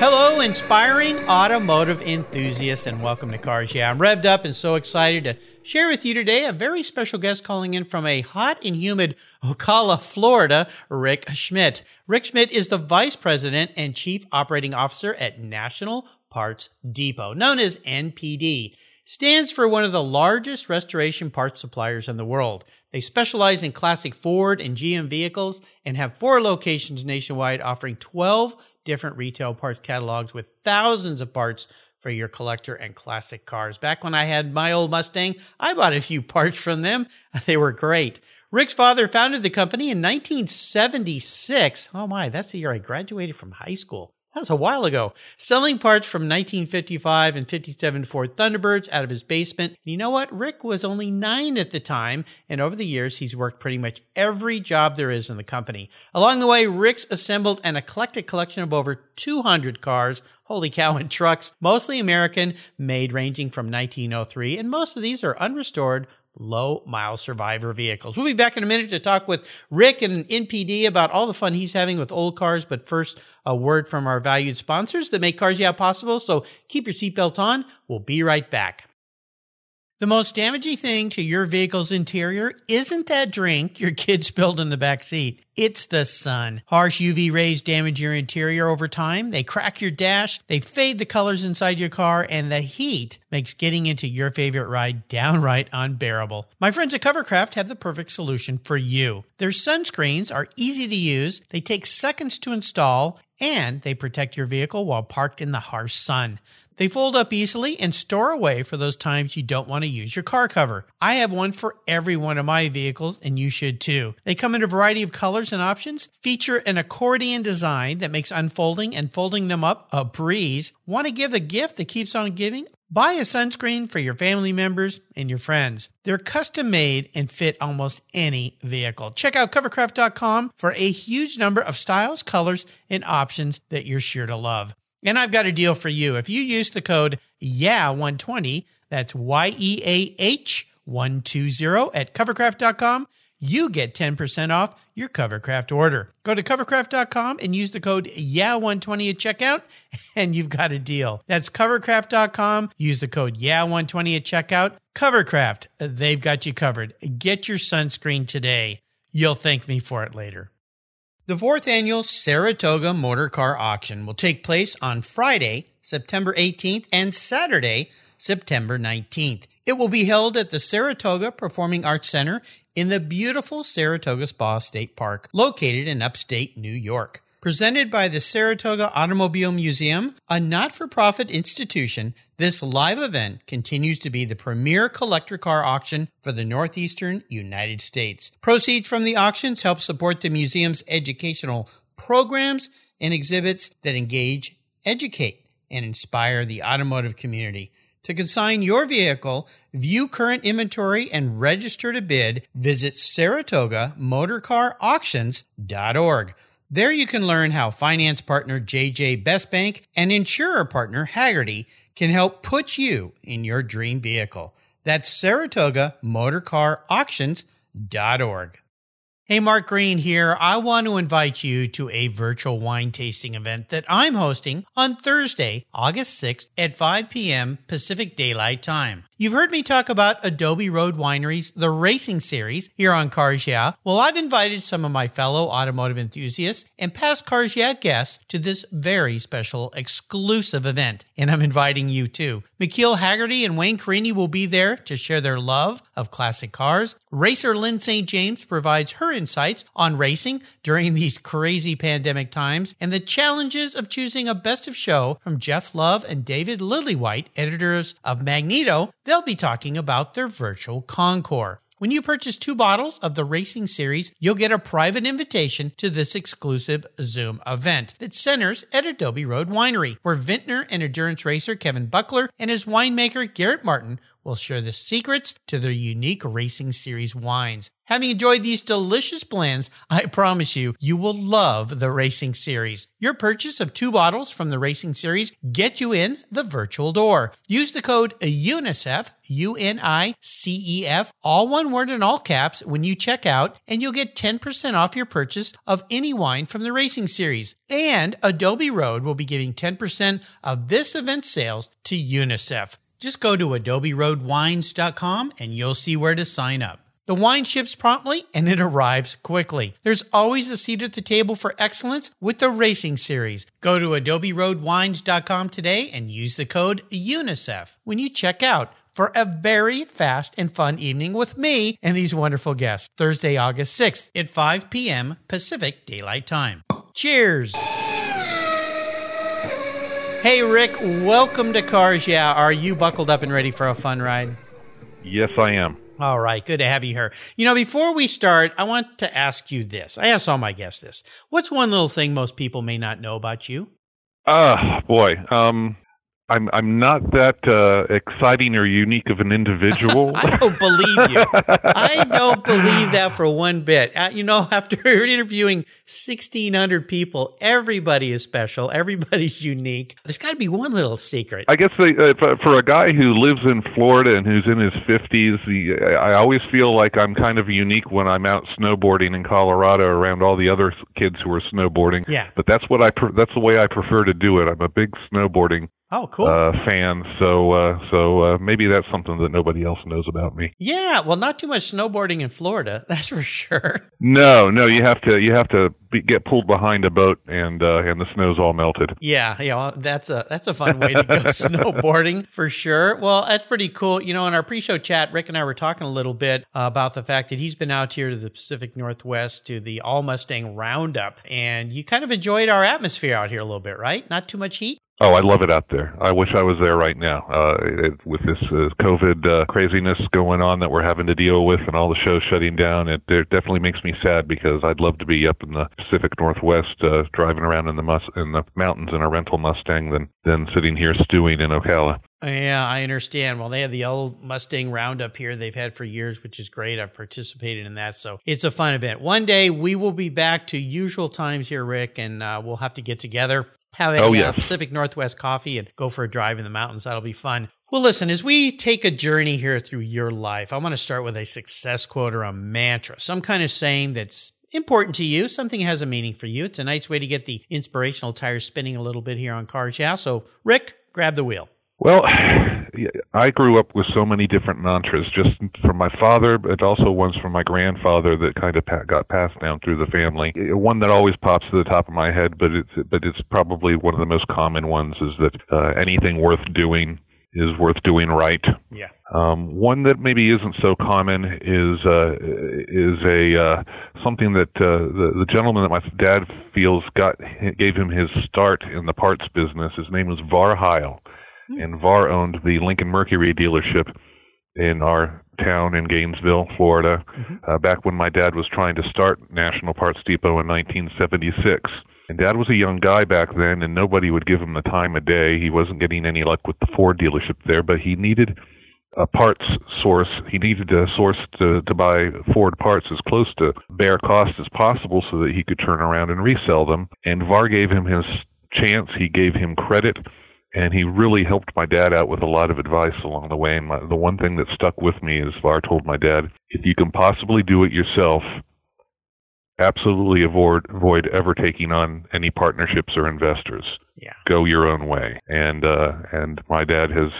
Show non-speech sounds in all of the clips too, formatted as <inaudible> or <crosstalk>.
Hello, inspiring automotive enthusiasts, and welcome to Cars Yeah. I'm revved up and so excited to share with you today a very special guest calling in from a hot and humid Ocala, Florida, Rick Schmidt. Rick Schmidt is the Vice President and Chief Operating Officer at National Parts Depot, known as NPD stands for one of the largest restoration parts suppliers in the world. They specialize in classic Ford and GM vehicles and have four locations nationwide offering 12 different retail parts catalogs with thousands of parts for your collector and classic cars. Back when I had my old Mustang, I bought a few <laughs> parts from them. <laughs> They were great. Rick's father founded the company in 1976. Oh my, that's the year I graduated from high school. That was a while ago. Selling parts from 1955 and 57 Ford Thunderbirds out of his basement. And you know what? Rick was only nine at the time, and over the years, he's worked pretty much every job there is in the company. Along the way, Rick's assembled an eclectic collection of over 200 cars, holy cow, and trucks, mostly American, made ranging from 1903, and most of these are unrestored low mile survivor vehicles. We'll be back in a minute to talk with Rick and NPD about all the fun he's having with old cars. But first, a word from our valued sponsors that make Cars Yeah possible. So keep your seatbelt on. We'll be right back. The most damaging thing to your vehicle's interior isn't that drink your kid spilled in the back seat. It's the sun. Harsh UV rays damage your interior over time. They crack your dash, they fade the colors inside your car, and the heat makes getting into your favorite ride downright unbearable. My friends at Covercraft have the perfect solution for you. Their sunscreens are easy to use, they take seconds to install, and they protect your vehicle while parked in the harsh sun. They fold up easily and store away for those times you don't want to use your car cover. I have one for every one of my vehicles, and you should too. They come in a variety of colors and options, feature an accordion design that makes unfolding and folding them up a breeze. Want to give a gift that keeps on giving? Buy a sunscreen for your family members and your friends. They're custom made and fit almost any vehicle. Check out covercraft.com for a huge number of styles, colors, and options that you're sure to love. And I've got a deal for you. If you use the code YEAH120, that's Y E A H 120 at covercraft.com, you get 10% off your Covercraft order. Go to covercraft.com and use the code YEAH120 at checkout, <laughs> and you've got a deal. That's covercraft.com. Use the code YEAH120 at checkout. Covercraft, they've got you covered. Get your sunscreen today. You'll thank me for it later. The fourth annual Saratoga Motor Car Auction will take place on Friday, September 18th and Saturday, September 19th. It will be held at the Saratoga Performing Arts Center in the beautiful Saratoga Spa State Park, located in upstate New York. Presented by the Saratoga Automobile Museum, a not for profit institution, this live event continues to be the premier collector car auction for the Northeastern United States. Proceeds from the auctions help support the museum's educational programs and exhibits that engage, educate, and inspire the automotive community. To consign your vehicle, view current inventory, and register to bid, visit SaratogaMotorCarAuctions.org. There you can learn how finance partner JJ Best Bank and insurer partner Hagerty can help put you in your dream vehicle. That's Saratoga Motor Car Auctions.org. Hey, Mark Green here. I want to invite you to a virtual wine tasting event that I'm hosting on Thursday, August 6th at 5 p.m. Pacific Daylight Time. You've heard me talk about Adobe Road Wineries, the racing series here on Cars Yeah. Well, I've invited some of my fellow automotive enthusiasts and past Cars Yeah guests to this very special exclusive event, and I'm inviting you too. McKeel Hagerty and Wayne Carini will be there to share their love of classic cars. Racer Lyn St. James provides her insights on racing during these crazy pandemic times and the challenges of choosing a best of show from Jeff Love and David Lillywhite, editors of Magneto they'll be talking about their virtual Concours. When you purchase two bottles of the Racing Series, you'll get a private invitation to this exclusive Zoom event that centers at Adobe Road Winery, where vintner and endurance racer Kevin Buckler and his winemaker Garrett Martin will share the secrets to their unique Racing Series wines. Having enjoyed these delicious blends, I promise you, you will love the Racing Series. Your purchase of two bottles from the Racing Series get you in the virtual door. Use the code UNICEF, U-N-I-C-E-F, all one word in all caps when you check out, and you'll get 10% off your purchase of any wine from the Racing Series. And Adobe Road will be giving 10% of this event's sales to UNICEF. Just go to adoberoadwines.com and you'll see where to sign up. The wine ships promptly and it arrives quickly. There's always a seat at the table for excellence with the Racing Series. Go to adoberoadwines.com today and use the code UNICEF when you check out for a very fast and fun evening with me and these wonderful guests. Thursday, August 6th at 5 p.m. Pacific Daylight Time. Cheers! Hey, Rick, welcome to Cars Yeah. Are you buckled up and ready for a fun ride? Yes, I am. All right, good to have you here. You know, before we start, I want to ask you this. I ask all my guests this. What's one little thing most people may not know about you? Ah, uh, boy. Um, I'm I'm not that uh, exciting or unique of an individual. <laughs> I don't believe you. <laughs> I don't believe that for one bit. Uh, you know, <laughs> after interviewing 1,600 people, everybody is special. Everybody's unique. There's got to be one little secret. I guess they, uh, for a guy who lives in Florida and who's in his 50s, the, I always feel like I'm kind of unique when I'm out snowboarding in Colorado around all the other kids who are snowboarding. Yeah. But that's what I pre- that's the way I prefer to do it. I'm a big snowboarding Oh, cool. Uh, fan. So, uh, so uh, maybe that's something that nobody else knows about me. Yeah, well, not too much snowboarding in Florida, <laughs> that's for sure. No, no, you have to you have to be, get pulled behind a boat, and uh, and the snow's all melted. Yeah, yeah, well, that's a that's a fun way to go <laughs> snowboarding for sure. Well, that's pretty cool. You know, in our pre-show chat, Rick and I were talking a little bit about the fact that he's been out here to the Pacific Northwest to the All Mustang Roundup, and you kind of enjoyed our atmosphere out here a little bit, right? Not too much heat. Oh, I love it out there. I wish I was there right now. Uh, it, with this uh, COVID uh, craziness going on that we're having to deal with and all the shows shutting down, it, it definitely makes me sad because I'd love to be up in the Pacific Northwest, uh, driving around in the mus- in the mountains in a rental Mustang than than sitting here stewing in Ocala. Yeah, I understand. Well, they have the old Mustang Roundup here they've had for years, which is great. I've participated in that. So it's a fun event. One day we will be back to usual times here, Rick, and uh, we'll have to get together have a oh, uh, yes. Pacific Northwest coffee and go for a drive in the mountains. That'll be fun. Well, listen, as we take a journey here through your life, I want to start with a success quote or a mantra, some kind of saying that's important to you, something has a meaning for you. It's a nice way to get the inspirational tires spinning a little bit here on Cars Yeah. So, Rick, grab the wheel. Well, <sighs> I grew up with so many different mantras, just from my father, but also ones from my grandfather that kind of got passed down through the family. One that always pops to the top of my head, but it's but it's probably one of the most common ones is that uh, anything worth doing is worth doing right. Yeah. Um, one that maybe isn't so common is uh, is a uh, something that uh, the, the gentleman that my dad feels got gave him his start in the parts business. His name was Var Heil and VAR owned the Lincoln Mercury dealership in our town in Gainesville, Florida, mm-hmm. uh, back when my dad was trying to start National Parts Depot in 1976. And dad was a young guy back then, and nobody would give him the time of day. He wasn't getting any luck with the Ford dealership there, but he needed a parts source. He needed a source to, to buy Ford parts as close to bare cost as possible so that he could turn around and resell them. And VAR gave him his chance. He gave him credit and he really helped my dad out with a lot of advice along the way. And my, the one thing that stuck with me is VAR told my dad, if you can possibly do it yourself, absolutely avoid avoid ever taking on any partnerships or investors. Yeah. Go your own way. And uh, and my dad has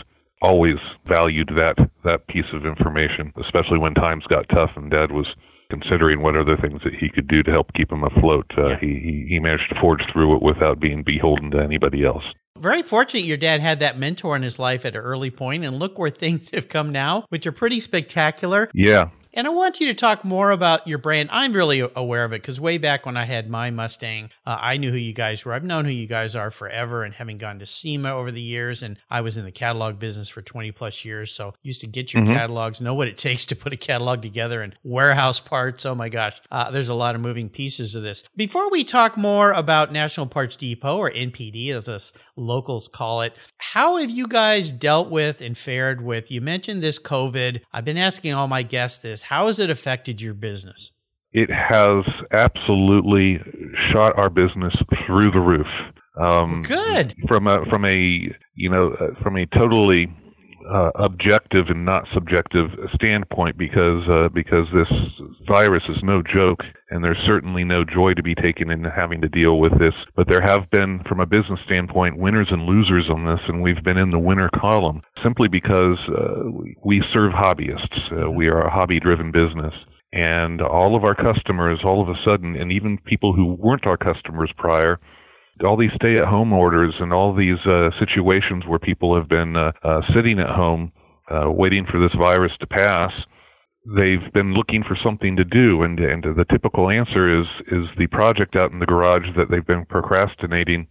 always valued that that piece of information, especially when times got tough and dad was considering what other things that he could do to help keep him afloat. Uh, Yeah. he he managed to forge through it without being beholden to anybody else. Very fortunate your dad had that mentor in his life at an early point, and look where things <laughs> have come now, which are pretty spectacular. Yeah. And I want you to talk more about your brand. I'm really aware of it because way back when I had my Mustang, uh, I knew who you guys were. I've known who you guys are forever and having gone to SEMA over the years. And I was in the catalog business for 20 plus years. So used to get your mm-hmm. catalogs, know what it <laughs> takes to put a catalog together and warehouse parts. Oh my gosh. Uh, there's a lot of moving pieces of this. Before we talk more about National Parts Depot or NPD, as us locals call it, how have you guys dealt with and fared with? You mentioned this COVID. I've been asking all my guests this. How has it affected your business? It has absolutely shot our business through the roof. Um, Good. From a from a you know uh, from a totally uh, objective and not subjective standpoint because uh, because this virus is no joke and there's certainly no joy to be taken in having to deal with this. But there have been, from a business standpoint, winners and losers on this, and we've been in the winner column simply because uh, we serve hobbyists. Uh, we are a hobby-driven business. And all of our customers, all of a sudden, and even people who weren't our customers prior, all these stay at home orders and all these uh, situations where people have been uh, uh, sitting at home uh, waiting for this virus to pass they've been looking for something to do. And and the typical answer is is the project out in the garage that they've been procrastinating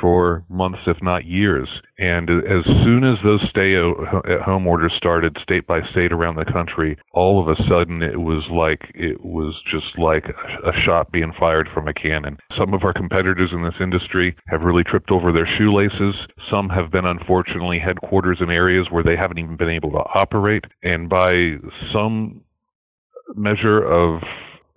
for months, if not years. And as soon as those stay at home orders started state by state around the country, all of a sudden it was like, it was just like a shot being fired from a cannon. Some of our competitors in this industry have really tripped over their shoelaces. Some have been unfortunately headquarters in areas where they haven't even been able to operate. And by some measure of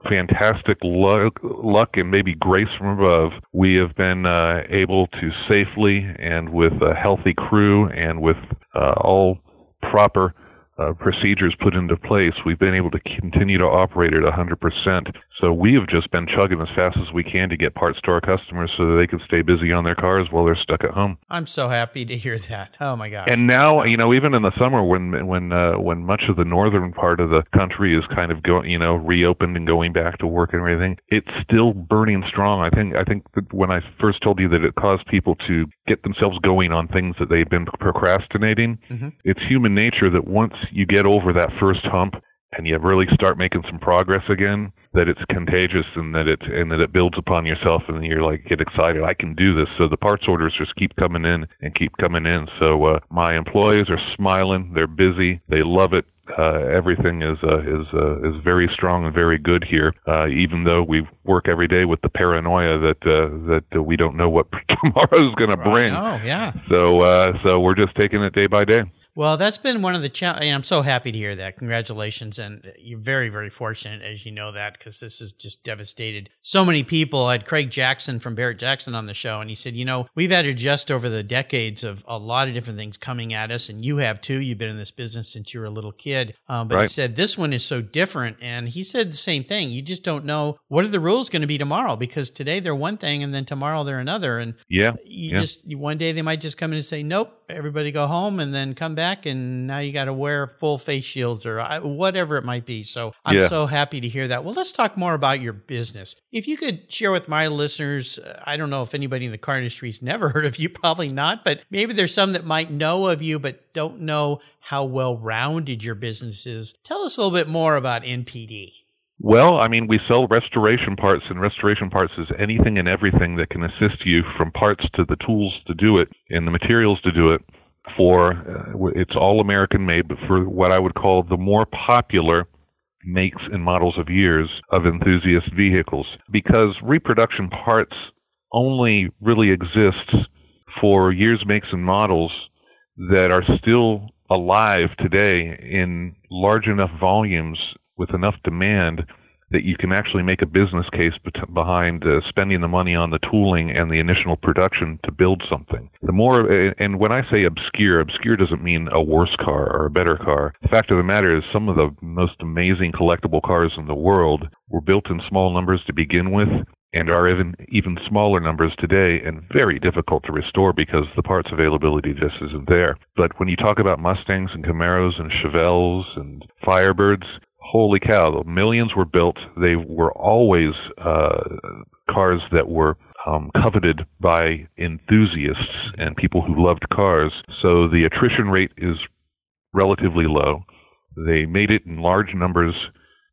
fantastic luck, luck and maybe grace from above, we have been uh, able to safely and with a healthy crew and with uh, all proper uh, procedures put into place, we've been able to continue to operate at 100%. So we have just been chugging as fast as we can to get parts to our customers so that they can stay busy on their cars while they're stuck at home. I'm so happy to hear that. Oh my gosh. And now, you know, even in the summer when when uh, when much of the northern part of the country is kind of going, you know, reopened and going back to work and everything, it's still burning strong. I think I think that when I first told you that it caused people to get themselves going on things that they've been procrastinating, mm-hmm. it's human nature that once you get over that first hump and you really start making some progress again, that it's contagious and that it and that it builds upon yourself and you're like get excited. I can do this. So the parts orders just keep coming in and keep coming in. So uh, my employees are smiling. They're busy. They love it. Uh, everything is uh, is uh, is very strong and very good here. Uh, even though we work every day with the paranoia that uh, that we don't know what <laughs> tomorrow is going to bring. Oh yeah. So uh, so we're just taking it day by day. Well, that's been one of the challenges. I'm so happy to hear that. Congratulations. And you're very, very fortunate, as you know that, because this has just devastated so many people. I had Craig Jackson from Barrett Jackson on the show, and he said, you know, we've had to adjust over the decades of a lot of different things coming at us, and you have too. You've been in this business since you were a little kid. Um, but right. he said, this one is so different. And he said the same thing. You just don't know what are the rules going to be tomorrow, because today they're one thing, and then tomorrow they're another. And yeah, you yeah. just, one day they might just come in and say, nope, everybody go home, and then come back and now you got to wear full face shields or uh, whatever it might be. So I'm yeah. so happy to hear that. Well, let's talk more about your business. If you could share with my listeners, uh, I don't know if anybody in the car industry's <laughs> never heard of you, probably not, but maybe there's some that might know of you but don't know how well rounded your business is. Tell us a little bit more about NPD. Well, I mean, we sell restoration parts, and restoration parts is anything and everything that can assist you from parts to the tools to do it and the materials to do it for uh, it's all American made, but for what I would call the more popular makes and models of years of enthusiast vehicles. Because reproduction parts only really exists for years makes and models that are still alive today in large enough volumes with enough demand that you can actually make a business case behind uh, spending the money on the tooling and the initial production to build something. The more, and when I say obscure, obscure doesn't mean a worse car or a better car. The fact of the matter is, some of the most amazing collectible cars in the world were built in small numbers to begin with, and are even even smaller numbers today and very difficult to restore because the parts availability just isn't there. But when you talk about Mustangs and Camaros and Chevelles and Firebirds, holy cow, millions were built. They were always uh, cars that were um, coveted by enthusiasts and people who loved cars. So the attrition rate is relatively low. They made it in large numbers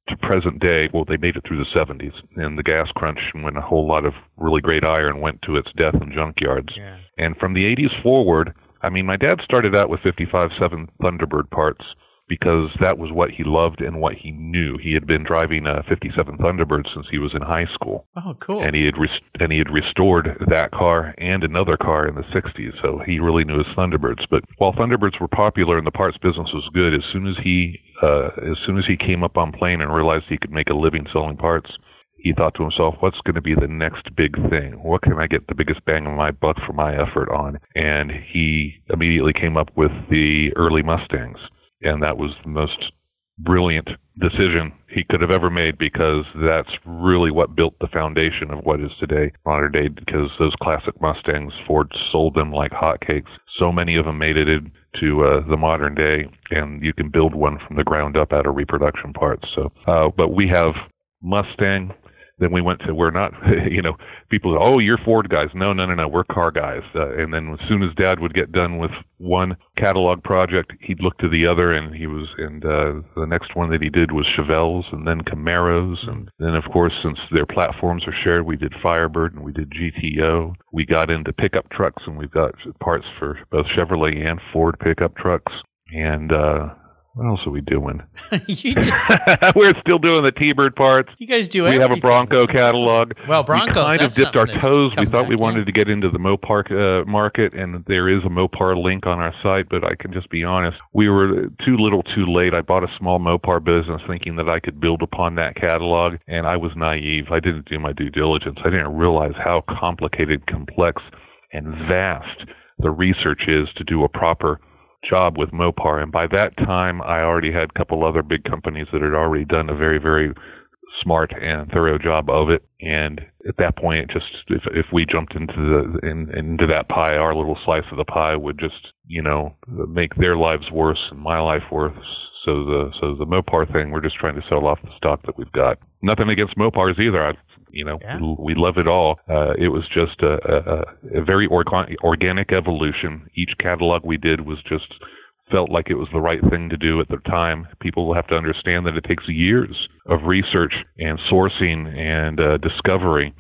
to present day. Well, they made it through the 70s, and the gas crunch when a whole lot of really great iron went to its death in junkyards. Yeah. And from the 80s forward, I mean, my dad started out with 55 7 Thunderbird parts because that was what he loved and what he knew. He had been driving a 57 Thunderbird since he was in high school. Oh, cool. And he had res- and he had restored that car and another car in the 60s, so he really knew his Thunderbirds. But while Thunderbirds were popular and the parts business was good, as soon as he uh, as soon as he came up on plane and realized he could make a living selling parts, he thought to himself, what's going to be the next big thing? What can I get the biggest bang of my buck for my effort on? And he immediately came up with the early Mustangs and that was the most brilliant decision he could have ever made because that's really what built the foundation of what is today modern day because those classic Mustangs Ford sold them like hotcakes. So many of them made it into uh, the modern day and you can build one from the ground up out of reproduction parts. So uh, but we have Mustang then we went to we're not <laughs> you know people oh you're ford guys. No no no no we're car guys. Uh, and then as soon as dad would get done with one catalog project he'd look to the other and he was and uh the next one that he did was chevelles and then camaros. And then of course since their platforms are shared we did firebird and we did gto we got into pickup trucks and we've got parts for both chevrolet and ford pickup trucks. And uh what else are we doing? <laughs> <laughs> We're still doing the T-Bird parts. you guys do We have a. Bronco catalog. Well, Broncos, We kind of dipped our toes. We thought we wanted yeah. to get into the Mopar uh, market, and there is a Mopar link on our site. But I can just be honest, we were too little, too late. I bought a small Mopar business thinking that I could build upon that catalog, and I was naive. I didn't do my due diligence. I didn't realize how complicated, complex, and vast the research is to do a proper job with Mopar. And by that time, I already had a couple other big companies that had already done a very, very smart and thorough job of it. And at that point, just if if we jumped into the in, into that pie, our little slice of the pie would just you know make their lives worse and my life worse. So the so the Mopar thing, we're just trying to sell off the stock that we've got. Nothing against Mopars either. I, you know, Yeah. we love it all. Uh, it was just a, a, a very orga- organic evolution. Each catalog we did was just felt like it was the right thing to do at the time. People will have to understand that it takes years of research and sourcing and uh, discovery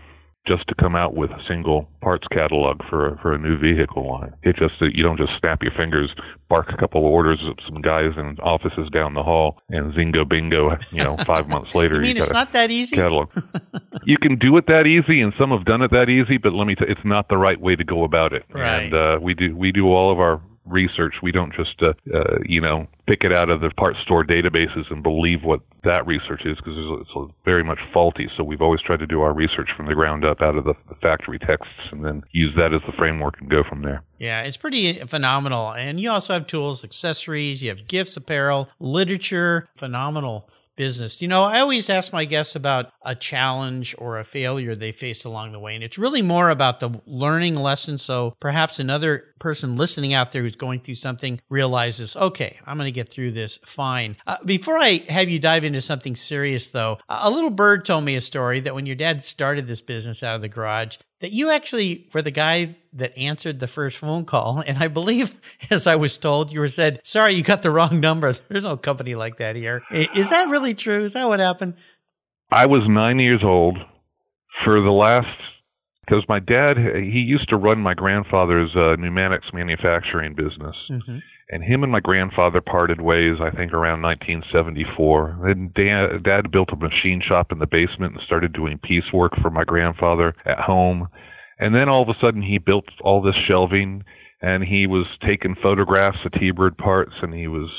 just to come out with a single parts catalog for a, for a new vehicle line. It just you don't just snap your fingers, bark a couple of orders at some guys in offices down the hall, and zingo bingo. You know, five <laughs> months later, You mean got it's not that easy? catalog. <laughs> you can do it that easy, and some have done it that easy. But let me tell you, it's not the right way to go about it. Right. And uh, we do we do all of our research. We don't just uh, uh, you know pick it out of the part store databases and believe what that research is because it's very much faulty. So we've always tried to do our research from the ground up out of the, the factory texts and then use that as the framework and go from there. Yeah, it's pretty phenomenal. And you also have tools, accessories, you have gifts, apparel, literature, phenomenal business. You know, I always ask my guests about a challenge or a failure they face along the way. And it's really more about the learning lesson. So perhaps another person listening out there who's going through something realizes, okay, I'm going to get through this fine. Uh, before I have you dive into something serious, though, a a little bird told me a story that when your dad started this business out of the garage, that you actually were the guy that answered the first phone call. <laughs> And I believe, as I was told, you were said, sorry, you got the wrong number. <laughs> There's no company like that here. Is that really true? Is that what happened? I was nine years old for the last because my dad he used to run my grandfather's uh, pneumatics manufacturing business, Mm-hmm. And him and my grandfather parted ways. I think around 1974. And dad, dad built a machine shop in the basement and started doing piecework for my grandfather at home. And then all of a sudden he built all this shelving, and he was taking photographs of T-Bird parts, and he was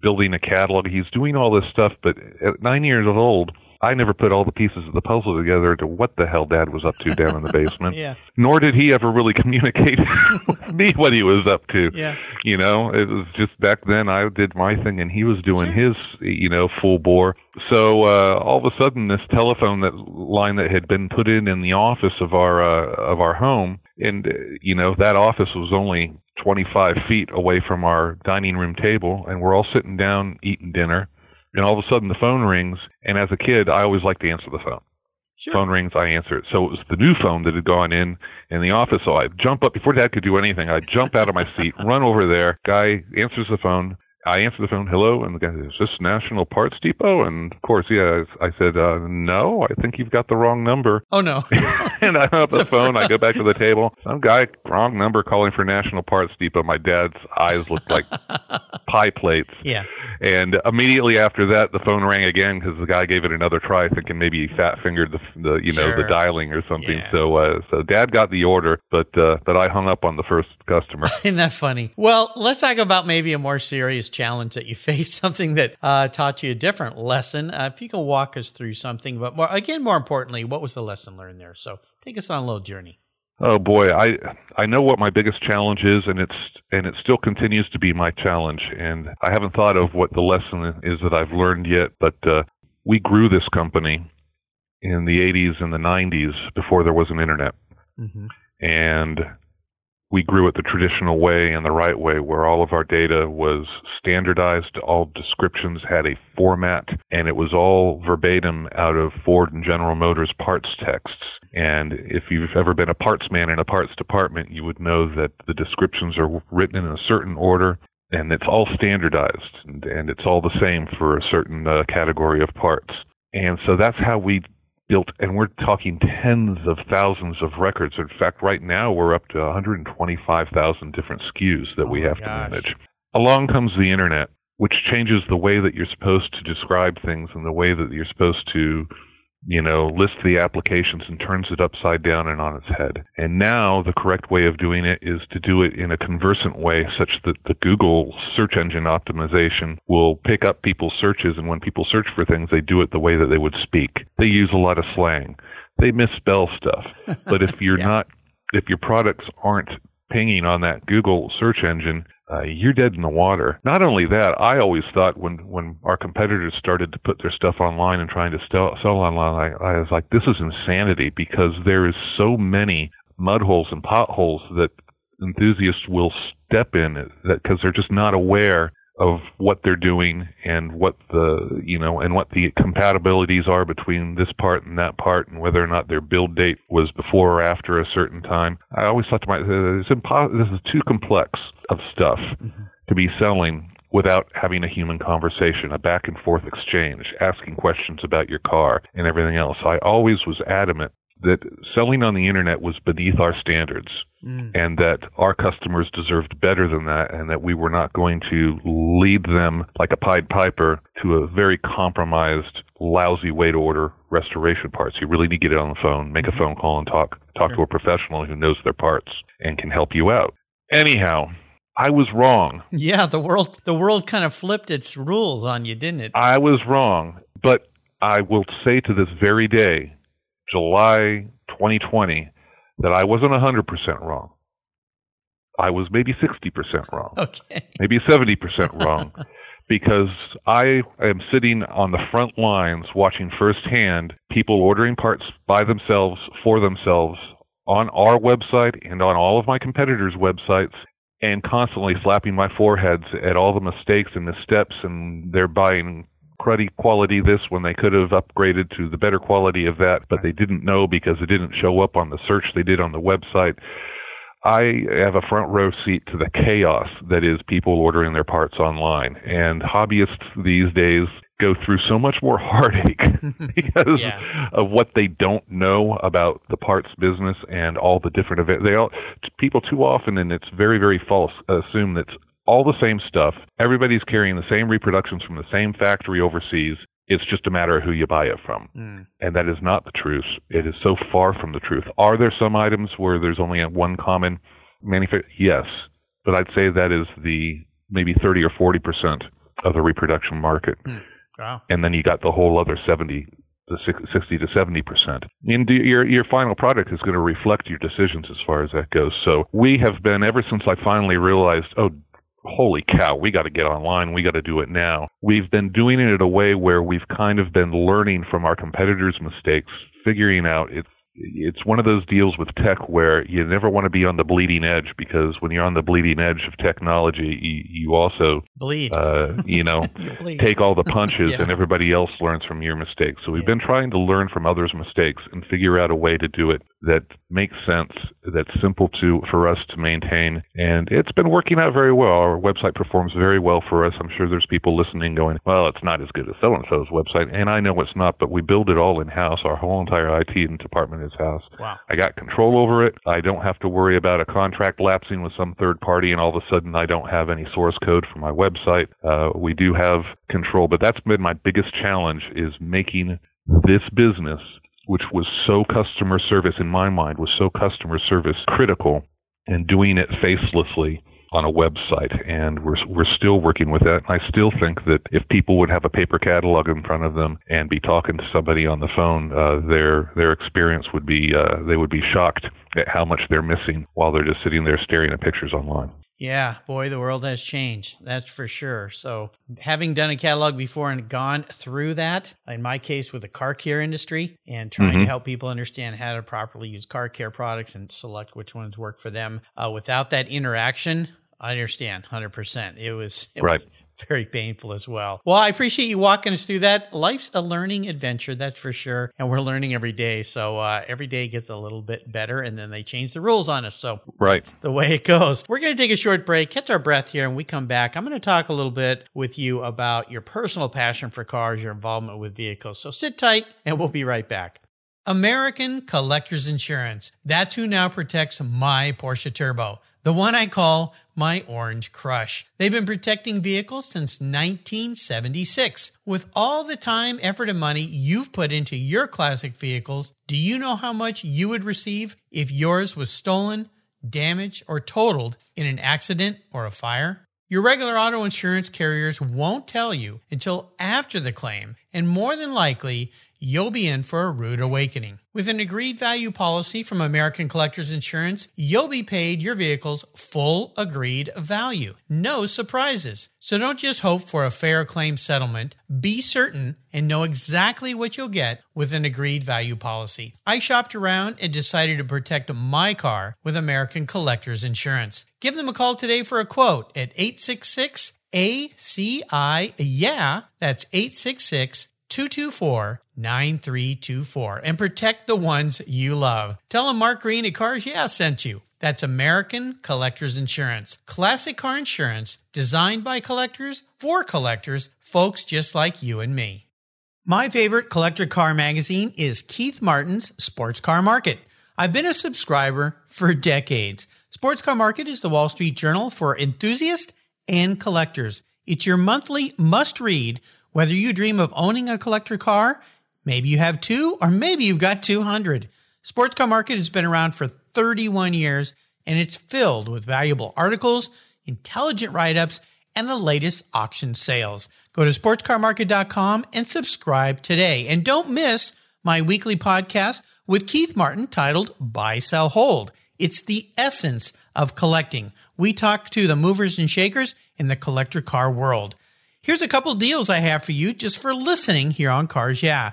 building a catalog. He's doing all this stuff, but at nine years old, I never put all the pieces of the puzzle together to what the hell Dad was up to down in the basement. <laughs> Yeah. Nor did he ever really <laughs> communicate <laughs> with me what he was up to. Yeah. You know, it was just back then I did my thing and he was doing his, you know, full bore. So uh, all of a sudden, this telephone that line that had been put in in the office of our uh, of our home, and uh, you know that office was only 25 feet away from our dining room table, and we're all sitting down eating dinner. And all of a sudden, the phone rings, and as a kid, I always liked to answer the phone Sure. phone rings, I answer it. So it was the new phone that had gone in in the office. So I jump up before Dad could do anything. I jump out of my seat, <laughs> run over there. Guy answers the phone, I answered the phone, hello, and the guy says, is this National Parts Depot? And of course, yeah, I said, uh, no, I think you've got the wrong number. <laughs> Oh, no. <laughs> <laughs> and I hung up the phone. I go back to the table. Some guy, wrong number, calling for National Parts Depot. My dad's eyes looked like pie plates. Yeah. And immediately after that, the phone rang again because the guy gave it another try, thinking maybe he fat fingered the, the you know Sure. the dialing or something. Yeah. So uh, so dad got the order, but uh, but I hung up on the first customer. Isn't that funny? Well, let's talk about maybe a more serious challenge that you <laughs> faced, something that uh, taught you a different lesson. Uh, if you can walk us through something, but more, again, more importantly, what was the lesson learned there? So take us on a little journey. Oh boy, I I know what my biggest challenge is, and it's and it still continues to be my challenge. And I haven't thought of what the lesson is that I've learned yet. But uh, we grew this company in the 80s and the 90s before there was an internet, Mm-hmm. and we grew it the traditional way and the right way, where all of our data was standardized, all descriptions had a format, and it was all verbatim out of Ford and General Motors parts texts. And if you've ever been a parts man in a parts department, you would know that the descriptions are written in a certain order and it's all standardized and, and it's all the same for a certain uh, category of parts. And so that's how we built, and we're talking tens of thousands of records. In fact, right now we're up to 125,000 different SKUs that oh we Oh my have to manage. Along comes the internet, which changes the way that you're supposed to describe things and the way that you're supposed to, you know, lists the applications and turns it upside down and on its head. And now the correct way of doing it is to do it in a conversant way such that the Google search engine optimization will pick up people's searches and when people search for things, they do it the way that they would speak. They use a lot of slang. They misspell stuff. <laughs> But if you're Yeah. not, if your products aren't pinging on that Google search engine, uh, you're dead in the water. Not only that, I always thought when when our competitors started to put their stuff online and trying to sell, sell online, I, I was like, this is insanity because there is so many mud holes and potholes that enthusiasts will step in because they're just not aware of what they're doing and what the you know and what the compatibilities are between this part and that part and whether or not their build date was before or after a certain time. I always thought to myself, it's this is too complex of stuff mm-hmm. to be selling without having a human conversation, a back and forth exchange, asking questions about your car and everything else. I always was adamant that selling on the internet was beneath our standards Mm. and that our customers deserved better than that and that we were not going to lead them like a Pied Piper to a very compromised, lousy way to order restoration parts. You really need to get it on the phone, make a phone call and talk talk Sure. to a professional who knows their parts and can help you out. Anyhow, I was wrong. Yeah, the world the world kind of flipped its rules on you, didn't it? I was wrong, but I will say to this very day, July 2020, that I wasn't 100% wrong. I was maybe 60% wrong, Okay. maybe 70% wrong, because I am sitting on the front lines watching firsthand people ordering parts by themselves, for themselves, on our website and on all of my competitors' websites, and constantly slapping my foreheads at all the mistakes and missteps, and they're buying cruddy quality this when they could have upgraded to the better quality of that, but they didn't know because it didn't show up on the search they did on the website. I have a front row seat to the chaos that is people ordering their parts online. And hobbyists these days go through so much more <laughs> heartache <laughs> because Yeah. of what they don't know about the parts business and all the different events. They all people too often, and it's very very false, assume that all the same stuff. Everybody's carrying the same reproductions from the same factory overseas. It's just a matter of who you buy it from. Mm. And that is not the truth. It is so far from the truth. Are there some items where there's only one common manufacturer? Yes. But I'd say that is the maybe 30 or 40% of the reproduction market. Wow. And then you got the whole other 70 the 60 to 70 percent. And your your final product is going to reflect your decisions as far as that goes. So we have been ever since I finally realized, oh, holy cow, we got to get online. We got to do it now. We've been doing it in a way where we've kind of been learning from our competitors' mistakes, figuring out it's it's one of those deals with tech where you never want to be on the bleeding edge because when you're on the bleeding edge of technology, you, you also bleed. Uh, you know, <laughs> you take all the punches, yeah. and everybody else learns from your mistakes. So we've yeah. been trying to learn from others' mistakes and figure out a way to do it that makes sense, that's simple to for us to maintain, and it's been working out very well. Our website performs very well for us. I'm sure there's people listening going, "Well, it's not as good as so and so's website," and I know it's not, but we build it all in house. Our whole entire IT department is house. Wow. I got control over it. I don't have to worry about a contract lapsing with some third party, and all of a sudden I don't have any source code for my website. Uh, we do have control, but that's been my biggest challenge: is making this business which was so customer service in my mind was so customer service critical and doing it facelessly on a website and we're we're still working with that. I still think that if people would have a paper catalog in front of them and be talking to somebody on the phone, uh, their their experience would be uh, they would be shocked at how much they're missing while they're just sitting there staring at pictures online. Yeah, boy, the world has changed. That's for sure. So, having done a catalog before and gone through that, in my case with the car care industry and trying Mm-hmm. to help people understand how to properly use car care products and select which ones work for them, uh, without that interaction, I understand 100%. It was it Right. was very painful as well. Well, I appreciate you walking us through that. Life's a learning adventure, that's for sure, and we're learning every day. So uh, every day gets a little bit better, and then they change the rules on us. So Right. the way it goes. We're going to take a short break, catch our breath here, and we come back. I'm going to talk a little bit with you about your personal passion for cars, your involvement with vehicles. So sit tight, and we'll be right back. American Collectors Insurance. That's who now protects my Porsche Turbo, the one I call my Orange Crush. They've been protecting vehicles since 1976. With all the time, effort, and money you've put into your classic vehicles, do you know how much you would receive if yours was stolen, damaged, or totaled in an accident or a fire? Your regular auto insurance carriers won't tell you until after the claim, and more than likely, you'll be in for a rude awakening. With an agreed value policy from American Collectors Insurance, you'll be paid your vehicle's full agreed value. No surprises. So don't just hope for a fair claim settlement. Be certain and know exactly what you'll get with an agreed value policy. I shopped around and decided to protect my car with American Collectors Insurance. Give them a call today for a quote at 866 ACI. Yeah, that's 866 224 9324 and protect the ones you love. Tell them Mark Green at Cars Yeah sent you. That's American Collectors Insurance. Classic car insurance designed by collectors for collectors, folks just like you and me. My favorite collector car magazine is Keith Martin's Sports Car Market. I've been a subscriber for decades. Sports Car Market is the Wall Street Journal for enthusiasts and collectors. It's your monthly must read whether you dream of owning a collector car, maybe you have two, or maybe you've got 200. Sports Car Market has been around for 31 years and it's filled with valuable articles, intelligent write ups, and the latest auction sales. Go to sportscarmarket.com and subscribe today. And don't miss my weekly podcast with Keith Martin titled Buy, Sell, Hold. It's the essence of collecting. We talk to the movers and shakers in the collector car world. Here's a couple deals I have for you just for listening here on Cars Yeah.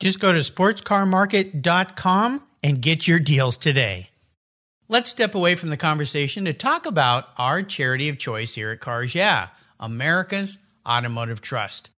Just go to sportscarmarket.com and get your deals today. Let's step away from the conversation to talk about our charity of choice here at Cars Yeah, America's Automotive Trust.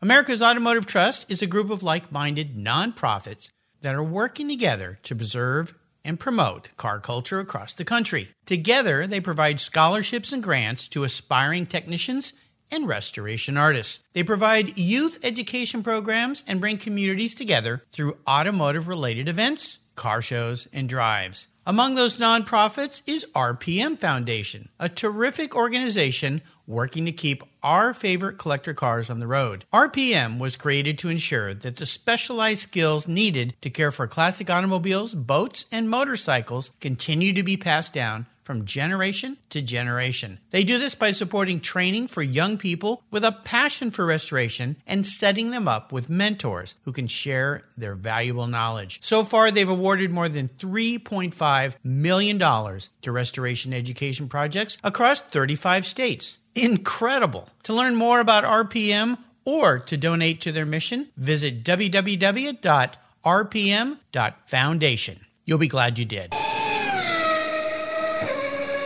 America's Automotive Trust is a group of like minded nonprofits that are working together to preserve and promote car culture across the country. Together, they provide scholarships and grants to aspiring technicians and restoration artists. They provide youth education programs and bring communities together through automotive related events, car shows, and drives. Among those nonprofits is RPM Foundation, a terrific organization working to keep our favorite collector cars on the road. RPM was created to ensure that the specialized skills needed to care for classic automobiles, boats, and motorcycles continue to be passed down from generation to generation. They do this by supporting training for young people with a passion for restoration and setting them up with mentors who can share their valuable knowledge. So far, they've awarded more than $3.5 million to restoration education projects across 35 states. Incredible! To learn more about RPM or to donate to their mission, visit www.rpm.foundation. You'll be glad you did.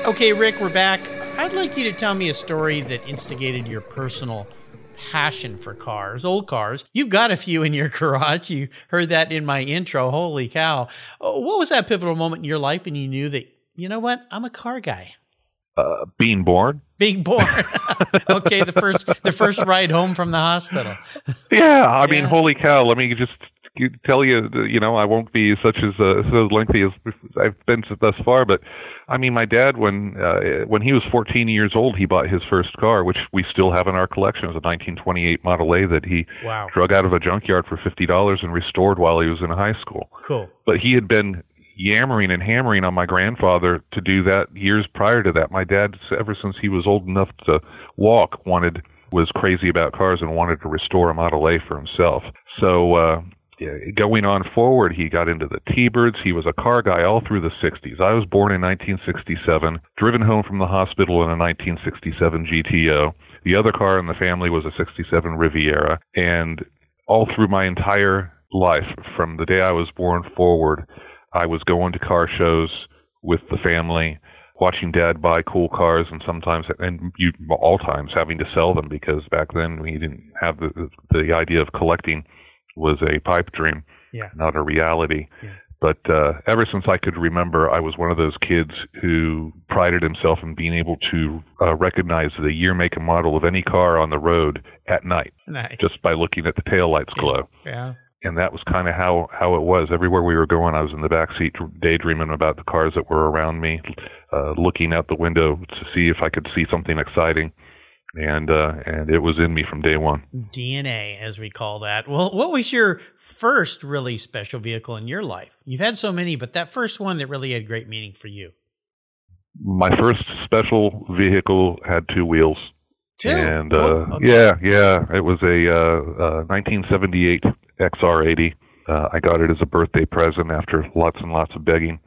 Okay, Rick, we're back. I'd like you to tell me a story that instigated your personal passion for cars, old cars. You've got a few in your <laughs> garage. You heard that in my intro. Holy cow. Uh, what was that pivotal moment in your life when you knew that, you know what, I'm a car guy? Uh, being born. Being born. <laughs> okay, the first the first ride home from the hospital. <laughs> Yeah, I mean, Yeah. holy cow! Let me just tell you, you know, I won't be such as uh, so lengthy as I've been thus far, but I mean, my dad, when uh, when he was 14 years old, he bought his first car, which we still have in our collection. It was a 1928 Model A that he Wow. drug out of a junkyard for fifty dollars and restored while he was in high school. Cool. But he had been yammering and hammering on my grandfather to do that years prior to that. My dad, ever since he was old enough to walk, wanted was crazy about cars and wanted to restore a Model A for himself. So uh, Uh, going on forward, he got into the T-Birds. He was a car guy all through the 60s. I was born in 1967, driven home from the hospital in a 1967 GTO. The other car in the family was a 67 Riviera. And all through my entire life, from the day I was born forward, I was going to car shows with the family, watching dad buy cool cars and sometimes and you all times having to sell them because back then we didn't have the the idea of collecting was a pipe dream, Yeah. not a reality. Yeah. But uh, ever since I could remember, I was one of those kids who prided himself in being able to uh, recognize the year, make, and model of any car on the road at night Nice. just by looking at the taillights glow. yeah. And that was kind of how how it was. Everywhere we were going, I was in the back seat daydreaming about the cars that were around me, uh, looking out the window to see if I could see something exciting. And uh, and it was in me from day one. DNA, as we call that. Well, what was your first really special vehicle in your life? You've had so many, but that first one that really had great meaning for you. My first special vehicle had two wheels. Two. And Cool. uh, Okay. yeah, yeah, it was a uh, uh, 1978 XR80. Uh, I got it as a birthday present after lots and lots of begging.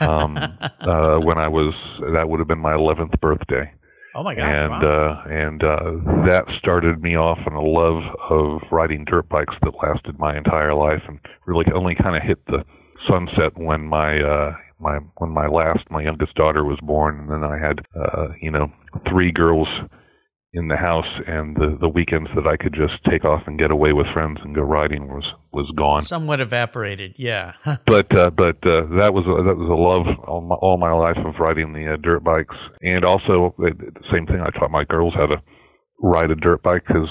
Um, <laughs> uh, when I was that would have been my 11th birthday, oh my gosh. and wow. uh, and uh, that started me off on a love of riding dirt bikes that lasted my entire life, and really only kind of hit the sunset when my uh, my when my last my youngest daughter was born, and then I had uh, you know three girls in the house, and the the weekends that I could just take off and get away with friends and go riding was was gone. Somewhat evaporated. Yeah. <laughs> but uh, but uh, that was a, that was a love all my, all my life of riding the uh, dirt bikes, and also the same thing. I taught my girls how to ride a dirt bike because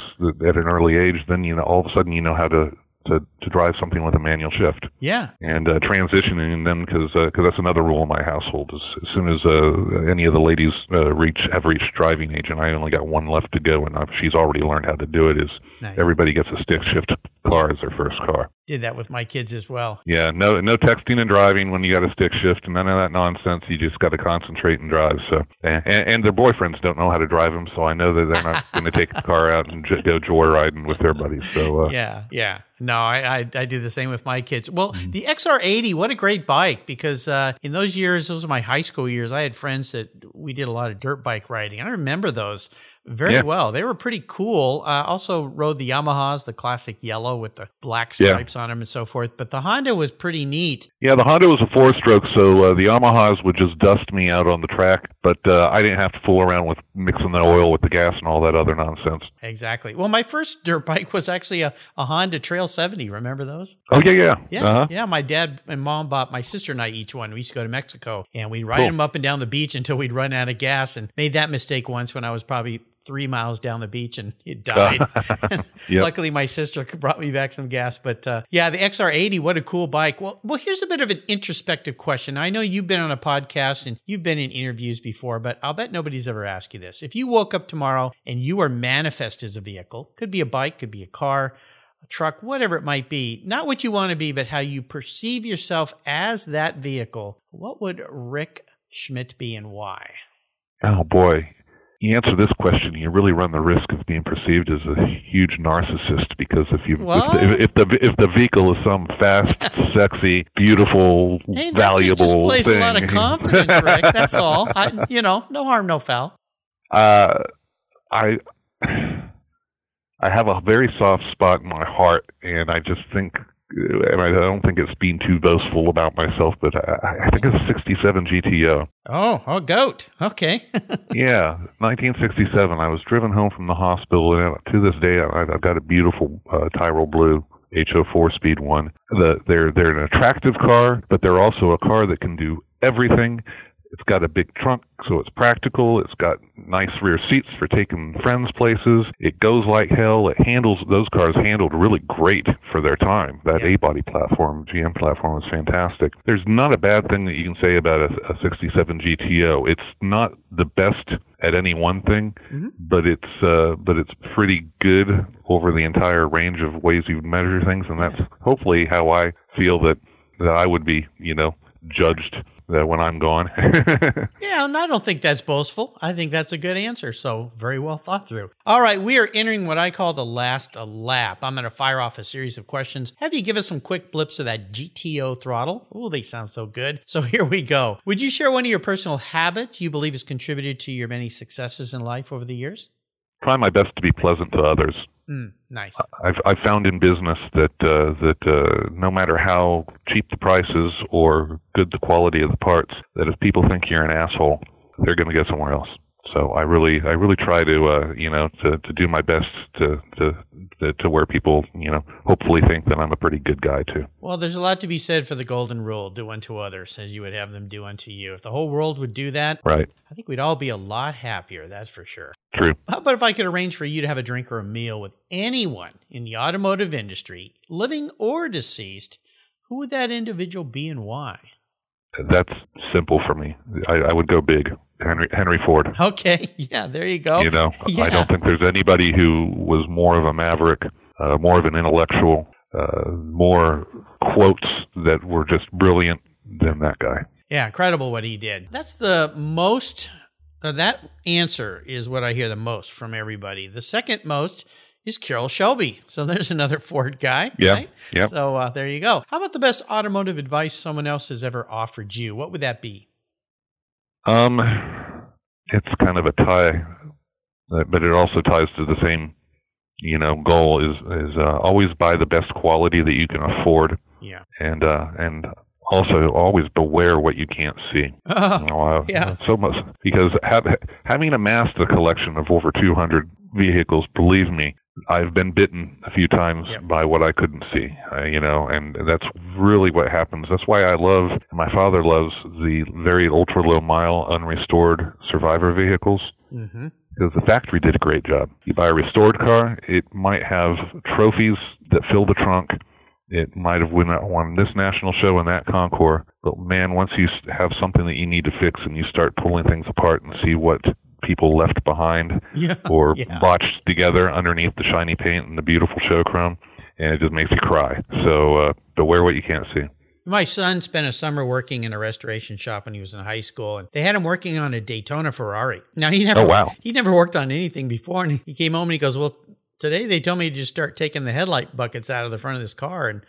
at an early age, then you know all of a sudden you know how to to, to drive something with a manual shift yeah. and uh, transitioning them because because that's another rule in my household. Is as soon as uh, any of the ladies uh, reach have reached driving age, and I only got one left to go, and I've, she's already learned how to do it. Is Nice. everybody gets a stick shift car as their first car? Did that with my kids as well. Yeah, no, no texting and driving when you got a stick shift, and none of that nonsense. You just got to concentrate and drive. So, and, and their boyfriends don't know how to drive them, so I know that they're not <laughs> going to take the car out and j- go joyriding with their buddies. So, uh, Yeah, yeah. No, I, I I do the same with my kids. Well, Mm-hmm. the XR80, what a great bike! Because uh, in those years, those were my high school years. I had friends that we did a lot of dirt bike riding. I remember those very Yeah. well. They were pretty cool. Uh, also rode the Yamahas, the classic yellow with the black Yeah. stripes on them and so forth. But the Honda was pretty neat. yeah, the Honda was a four-stroke, so uh, the Yamahas would just dust me out on the track, but uh, I didn't have to fool around with mixing the oil with the gas and all that other nonsense. Exactly. Well, my first dirt bike was actually a, a Honda Trail 70. Remember those? Oh yeah, yeah, Yeah, Uh-huh. yeah. My dad and mom bought my sister and I each one. We used to go to Mexico and we'd ride Cool. them up and down the beach until we'd run out of gas. And made that mistake once when I was probably three miles down the beach and it <laughs> died. Yep. <laughs> Luckily, my sister <laughs> brought me back some gas. But uh, yeah, the XR80, what a cool bike. Well, well, here's a bit of an introspective question. I know you've been on a podcast and you've been in interviews before, but I'll bet nobody's ever asked you this. If you woke up tomorrow and you were manifest as a vehicle, could be a bike, could be a car, a truck, whatever it might be, not what you want to be, but how you perceive yourself as that vehicle, what would Rick Schmidt be and why? Oh boy. You answer this question, you really run the risk of being perceived as a huge narcissist because if you if, if the if the vehicle is some fast, <laughs> sexy, beautiful, Hey, valuable just thing, a lot of confidence, Rick. That's <laughs> all. I, you know, no harm, no foul. uh, I I have a very soft spot in my heart, and I just think, I don't think it's being too boastful about myself, but I, I think it's a '67 GTO. Oh, oh, goat. Okay. <laughs> Yeah, 1967. I was driven home from the hospital, and to this day, I, I've got a beautiful uh, Tyrol Blue HO4 Speed one. The, they're they're an attractive car, but they're also a car that can do everything. It's got a big trunk, so it's practical. It's got nice rear seats for taking friends places. It goes like hell. It handles those cars handled really great for their time. That Yeah. A-body platform, GM platform, is fantastic. There's not a bad thing that you can say about a, a 67 GTO. It's not the best at any one thing, Mhm. but it's uh, but it's pretty good over the entire range of ways you measure things, and that's hopefully how I feel that that I would be, you know, judged uh, when I'm gone. <laughs> Yeah, and I don't think that's boastful. I think that's a good answer. So, very well thought through. All right, we are entering what I call the last lap. I'm going to fire off a series of questions. Have you give us some quick blips of that GTO throttle? Oh, they sound so good. So, <laughs> here we go. Would you share one of your personal habits you believe has contributed to your many successes in life over the years? Try my best to be pleasant to others. Mm, nice. I've I've found in business that uh, that uh, no matter how cheap the price is or good the quality of the parts, that if people think you're an asshole, they're going to go somewhere else. So I really I really try to uh, you know to, to do my best to, to to to where people you know hopefully think that I'm a pretty good guy too. Well, there's a lot to be said for the golden rule do unto others as you would have them do unto you. If the whole world would do that, Right. I think we'd all be a lot happier, that's for sure. True. How about if I could arrange for you to have a drink or a meal with anyone in the automotive industry, living or deceased? Who would that individual be and why? That's simple for me. I, I would go big. Henry Henry Ford. Okay, <laughs> yeah, there you go. You know, Yeah. <laughs> I don't think there's anybody who was more of a maverick, uh, more of an intellectual, uh, more quotes that were just brilliant than that guy. Yeah, incredible what he did. That's the most, uh, that answer is what I hear the most from everybody. The second most is Carroll Shelby. So <laughs> there's another Ford guy. Yeah, Right? yep. So uh, there you go. How about the best automotive advice someone else has ever offered you? What would that be? Um, it's kind of a tie, uh, but it also ties to the same, you know, goal is is uh, always buy the best quality that you can afford, Yeah. and uh, and also always beware what you can't see. <laughs> Oh, You know, uh, yeah. So much because have, having amassed a collection of over 200 vehicles, believe me, I've been bitten a few times Yep. by what I couldn't see. Uh, you know, and that's really what happens. That's why I love. My father loves the very ultra low mile unrestored survivor vehicles. hmm Because the factory did a great job. You buy a restored car, it might have trophies that fill the trunk. It might have won, won this national show and that Concours. But man, once you have something that you need to fix and you start pulling things apart and see what people left behind <laughs> Yeah. or yeah. botched together underneath the shiny paint and the beautiful show chrome, and it just makes you cry. So uh, beware what you can't see. My son spent a summer working in a restoration shop when he was in high school, and they had him working on a Daytona Ferrari. Now he never, Oh, wow. he never worked on anything before, and he came home and he goes, "Well, today they told me to just start taking the headlight buckets out of the front of this car." And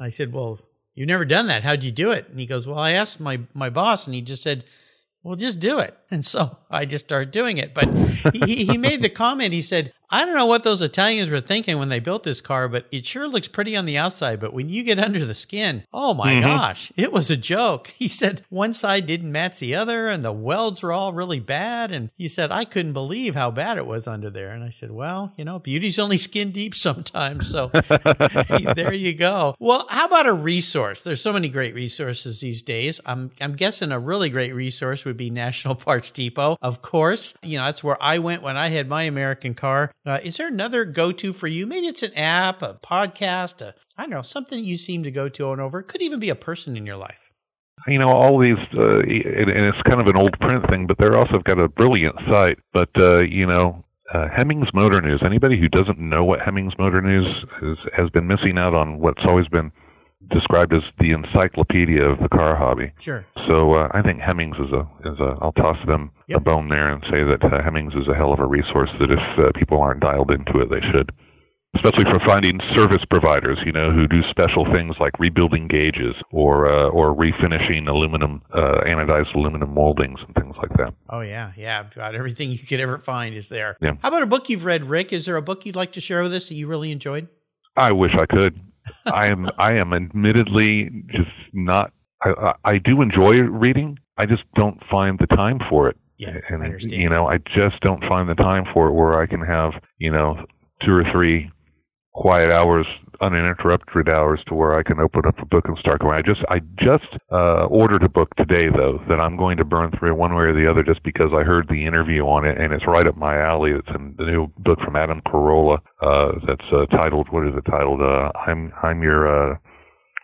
I said, "Well, you've never done that. How'd you do it?" And he goes, "Well, I asked my my boss, and he just said." Well, just do it. And so I just started doing it. But he, he made the <laughs> comment, he said, I don't know what those Italians were thinking when they built this car, but it sure looks pretty on the outside. But when you get under the skin, oh my Mhm. gosh, it was a joke. <laughs> He said one side didn't match the other and the welds were all really bad. And he said, I couldn't believe how bad it was under there. And I said, well, you know, beauty's only skin deep sometimes. So <laughs> <laughs> there you go. Well, how about a resource? There's so many great resources these days. I'm I'm guessing a really great resource would be National Parts Depot. Of course, you know that's where I went when I had my American car. Uh, is there another go-to for you? Maybe it's an app, a podcast, a I don't know, something you seem to go to and over. It could even be a person in your life. you know all these uh, and, and it's kind of an old print thing but they're also got a brilliant site but uh you know uh, Hemmings Motor News. Anybody who doesn't know what Hemmings Motor News is has been missing out on what's always been described as the encyclopedia of the car hobby. Sure. So uh, I think Hemmings is a is a. I'll toss them a bone there and say that uh, Hemmings is a hell of a resource. That if uh, people aren't dialed into it, they should. Especially for finding service providers, you know, who do special things like rebuilding gauges or uh, or refinishing aluminum uh, anodized aluminum moldings and things like that. Oh yeah, yeah. About everything you could ever find is there. Yeah. How about a book you've read, Rick? Is there a book you'd like to share with us that you really enjoyed? I wish I could. I am I am admittedly just not. I, I do enjoy reading. I just don't find the time for it. Yeah, and I understand. you know, I just don't find the time for it where I can have you know two or three quiet hours, uninterrupted hours, to where I can open up a book and start going. I just I just uh, ordered a book today though that I'm going to burn through one way or the other just because I heard the interview on it and it's right up my alley. It's in the new book from Adam Carolla uh, that's uh, titled what is it titled? Uh, I'm I'm your uh,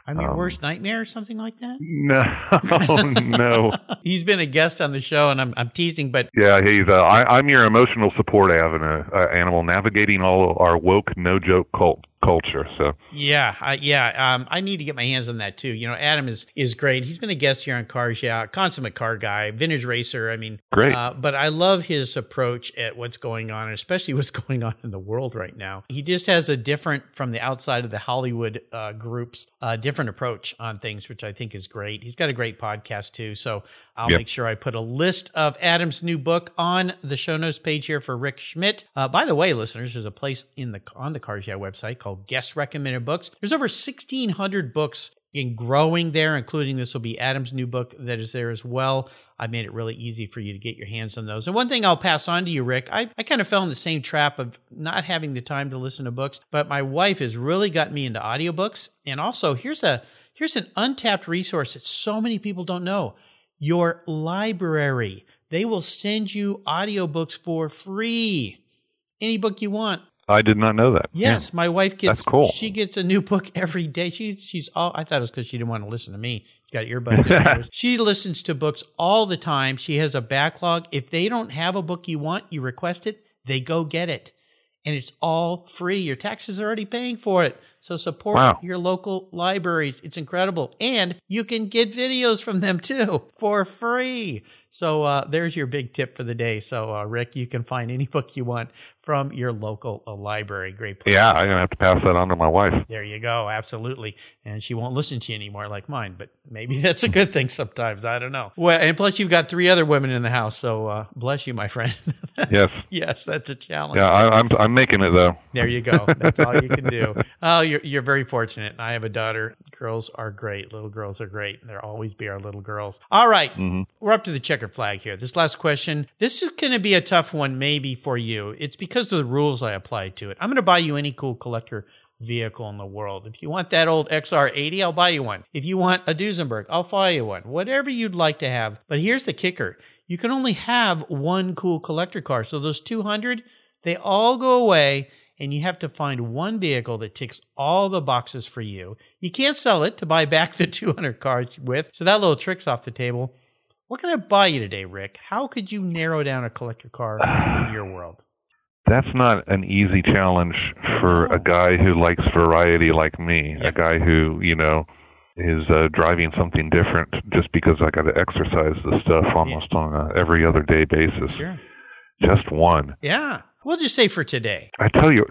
I'm your um, worst nightmare or something like that. no <laughs> no <laughs> He's been a guest on the show, and I'm I'm teasing, but Yeah, he's. Uh, I, I'm your emotional support avenue, uh, animal, navigating all our woke, no joke cult culture. So yeah, I, yeah. Um, I need to get my hands on that too. You know, Adam is is great. He's been a guest here on Cars, yeah, consummate car guy, vintage racer. I mean, great. Uh, but I love his approach at what's going on, especially <laughs> what's going on in the world right now. He just has a different, from the outside of the Hollywood uh, groups, uh, different approach on things, which I think is great. He's got a great podcast too. So I'll Yep. make sure I put a list of Adam's new book on the show notes page here for Rick Schmidt. Uh, by the way, listeners, there's a place in the on the Cars Yeah website called Guest Recommended Books. There's over 1,600 books in growing there, including this will be Adam's new book that is there as well. I made it really easy for you to get your hands on those. And one thing I'll pass on to you, Rick, I, I kind of fell in the same trap of not having the time to listen to books, but my wife has really gotten me into audiobooks. And also here's a here's an untapped resource that so many people don't know. Your library. They will send you audiobooks for free. Any book you want. I did not know that. Yes, my wife gets. That's cool. She gets a new book every day. She she's all. I thought it was because she didn't want to listen to me. She's got earbuds in her <laughs> ears. She listens to books all the time. She has a backlog. If they don't have a book you want, you request it. They go get it, and it's all free. Your taxes are already paying for it. So support Wow. your local libraries. It's incredible, and you can get videos from them too for free. So uh, there's your big tip for the day. So uh, Rick, you can find any <laughs> book you want from your local uh, library. Great place. Yeah, I'm gonna have to pass that on to my wife. There you go. Absolutely. And she won't listen to you anymore like mine, but maybe <laughs> that's a good thing sometimes. I don't know. Well, and plus you've got three other women in the house. So uh, bless you, my friend. <laughs> Yes. yes, that's a challenge. Yeah, I, I'm I'm making it though. There you go. That's all you can do. Oh, you're, you're very fortunate. I have a daughter. Girls are great. Little girls are great. They'll always be our little girls. All right. Mhm. We're up to the flag here. This last question. This is going to be a tough one, maybe for you. It's because of the rules I applied to it. I'm going to buy you any cool collector vehicle in the world. If you want that old XR80, I'll buy you one. If you want a Duesenberg, I'll buy you one. Whatever you'd like to have. But here's the kicker. You can only have one cool collector car. So those 200, they all go away and you have to find one vehicle that ticks all the boxes for you. You can't sell it to buy back the 200 cars with. So that little trick's off the table. What can I buy you today, Rick? How could you narrow down a collector car in your world? That's not an easy challenge for a guy who likes variety like me. Yeah. A guy who you know is uh, driving something different just because I got to exercise this stuff almost on a every other day basis. Sure. Just one. Yeah. We'll just say for today. I tell you,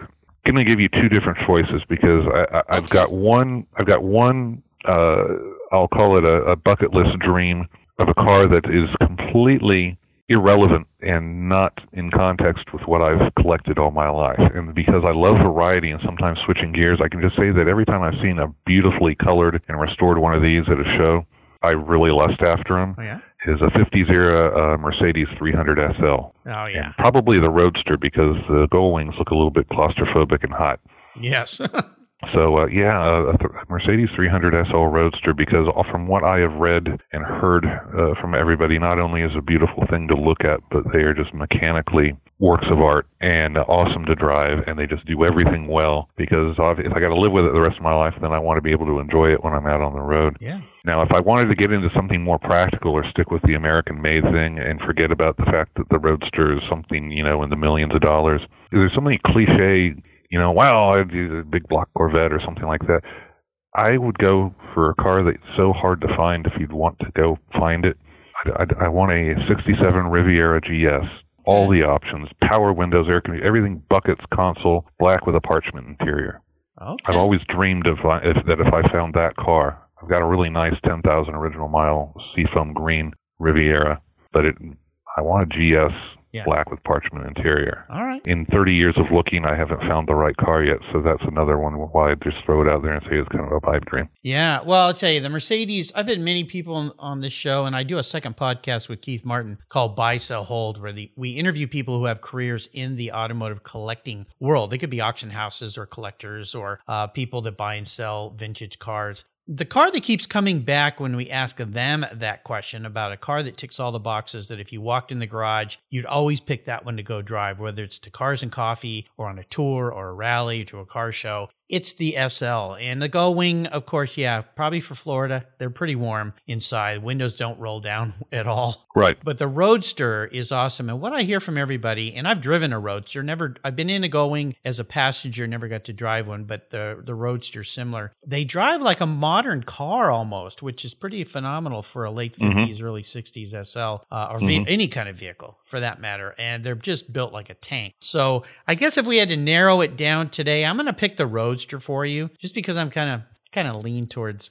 I'm going to give you two different choices because I, I, I've Okay. got one. I've got one. Uh, I'll call it a, a bucket list dream of a car that is completely irrelevant and not in context with what I've collected all my life. And because I love variety and sometimes switching gears, I can just say that every time I've seen a beautifully colored and restored one of these at a show, I really lust after them. Oh, yeah. Is a 50s era uh, Mercedes 300 SL. Oh, yeah. And probably the Roadster because the gull wings look a little bit claustrophobic and hot. Yes. <laughs> So uh, yeah, a th- Mercedes 300 SL Roadster because from what I have read and heard uh, from everybody, not only is a beautiful thing to look at, but they are just mechanically works of art and awesome to drive, and they just do everything well. Because if I got to live with it the rest of my life, then I want to be able to enjoy it when I'm out on the road. Yeah. Now, if I wanted to get into something more practical or stick with the American-made thing and forget about the fact that the Roadster is something you know in the millions of dollars, there's so many cliche you know, wow, I'd use a big block Corvette or something like that. I would go for a car that's so hard to find if you'd want to go find it. I, I, I want a 67 Riviera GS. All the options, power windows, air conditioning, everything buckets, console, black with a parchment interior. Okay. I've always dreamed of uh, if, that if I found that car. I've got a really nice 10,000 original mile seafoam green Riviera, but it I want a GS Yeah. black with parchment interior All right. in 30 years of looking, I haven't found the right car yet. So that's another one why I just throw it out there and say it's kind of a pipe dream. Yeah, well, I'll tell you, the Mercedes. I've had many people on, on this show, and I do a second podcast with Keith Martin called Buy, Sell, Hold, where the, we interview people who have careers in the automotive collecting world. They could be auction houses or collectors or uh, people that buy and sell vintage cars. The car that keeps coming back when we ask them that question about a car that ticks all the boxes that if you walked in the garage, you'd always pick that one to go drive, whether it's to Cars and Coffee or on a tour or a rally to a car show. It's the SL. And the Gull Wing, of course, yeah, probably for Florida. They're pretty warm inside. Windows don't roll down <laughs> at all. Right. But the Roadster is awesome. And what I hear from everybody, and I've driven a Roadster, never I've been in a Going as a passenger, never got to drive one, but the the Roadster's similar. They drive like a modern car almost, which is pretty phenomenal for a late 50s, early 60s SL uh, or ve- any kind of vehicle for that matter. And they're just built like a tank. So I guess if we had to narrow it down today, I'm going to pick the Roadster for you just because I'm kind of kind of lean towards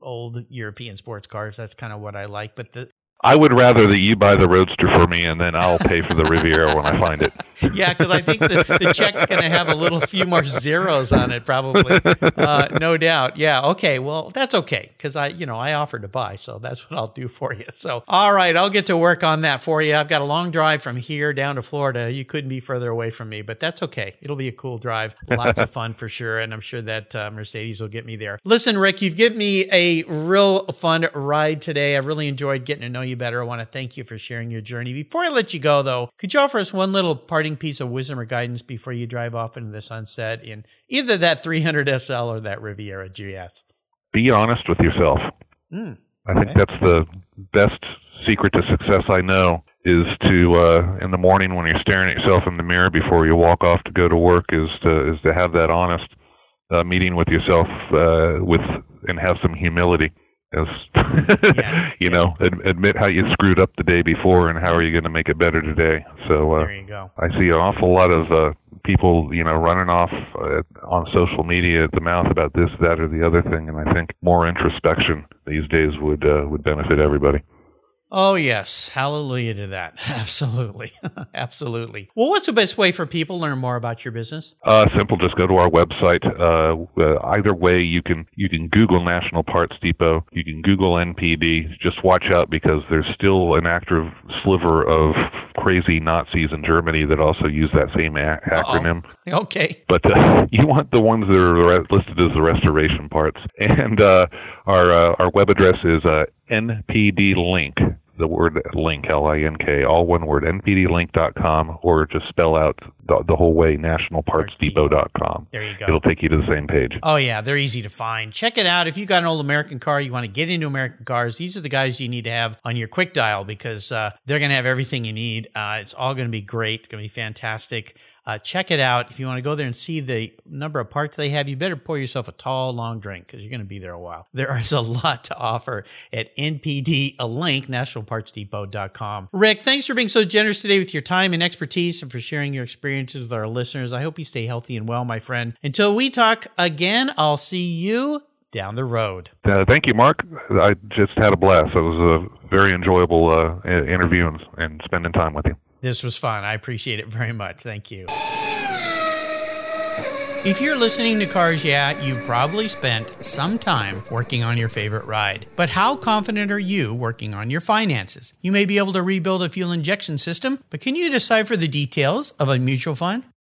old European sports cars. That's kind of what I like. But the I would rather that you buy the Roadster for me and then I'll pay for the Riviera when I find it. <laughs> yeah, because I think the, the check's going to have a little few more zeros on it, probably. Uh, no doubt. Yeah. Okay. Well, that's okay because I, you know, I offered to buy, so that's what I'll do for you. So, all right, I'll get to work on that for you. I've got a long drive from here down to Florida. You couldn't be further away from me, but that's okay. It'll be a cool drive, lots of fun for sure, and I'm sure that uh, Mercedes will get me there. Listen, Rick, you've given me a real fun ride today. I really enjoyed getting to know you better. I want to thank you for sharing your journey. Before I let you go, though, could you offer us one little parting piece of wisdom or guidance before you drive off into the sunset in either that 300 SL or that Riviera GS? Be honest with yourself. Mm, I think that's the best secret to success I know is to uh in the morning when you're staring at yourself in the mirror before you walk off to go to work is to is to have that honest uh, meeting with yourself uh with and have some humility Yeah. <laughs> you know ad- admit how you screwed up the day before and how are you going to make it better today so uh there you go. I see an awful lot of uh, people, you know, running off uh, on social media at the mouth about this, that, or the other thing, and I think more introspection these days would uh, would benefit everybody. Oh, yes. Hallelujah to that. <laughs> Absolutely. <laughs> Absolutely. Well, what's the best way for people to learn more about your business? Uh, simple. Just go to our website. Uh, uh, either way, you can you can Google National Parts Depot. You can Google NPD. Just watch out because there's still an active sliver of crazy Nazis in Germany that also use that same a- acronym. Okay. but uh, <laughs> you want the ones that are re- listed as the restoration parts. And uh, our uh, our web address is uh, npd link, the word link, L-I-N-K, all one word, npdlink.com, or just spell out the, the whole way, nationalpartsdepot.com. There you go. It'll take you to the same page. Oh yeah, they're easy to find. Check it out. If you've got an old American car, you want to get into American cars. These are the guys you need to have on your quick dial because uh, they're going to have everything you need. Uh, it's all going to be great. It's going to be fantastic. Uh, check it out. If you want to go there and see the number of parts they have, you better pour yourself a tall, long drink because you're going to be there a while. <laughs> There is a lot to offer at NPD, a link, nationalpartsdepot.com. Rick, thanks for being so generous today with your time and expertise and for sharing your experiences with our listeners. I hope you stay healthy and well, my friend. Until we talk again, I'll see you down the road. Uh, thank you, Mark. I just had a blast. It was a very enjoyable uh, interview and, and spending time with you. This was fun. I appreciate it very much. Thank you. If you're listening to Cars Yeah, you've probably spent some time working on your favorite ride. But how confident are you working on your finances? You may be able to rebuild a fuel injection system, but can you decipher the details of a mutual fund?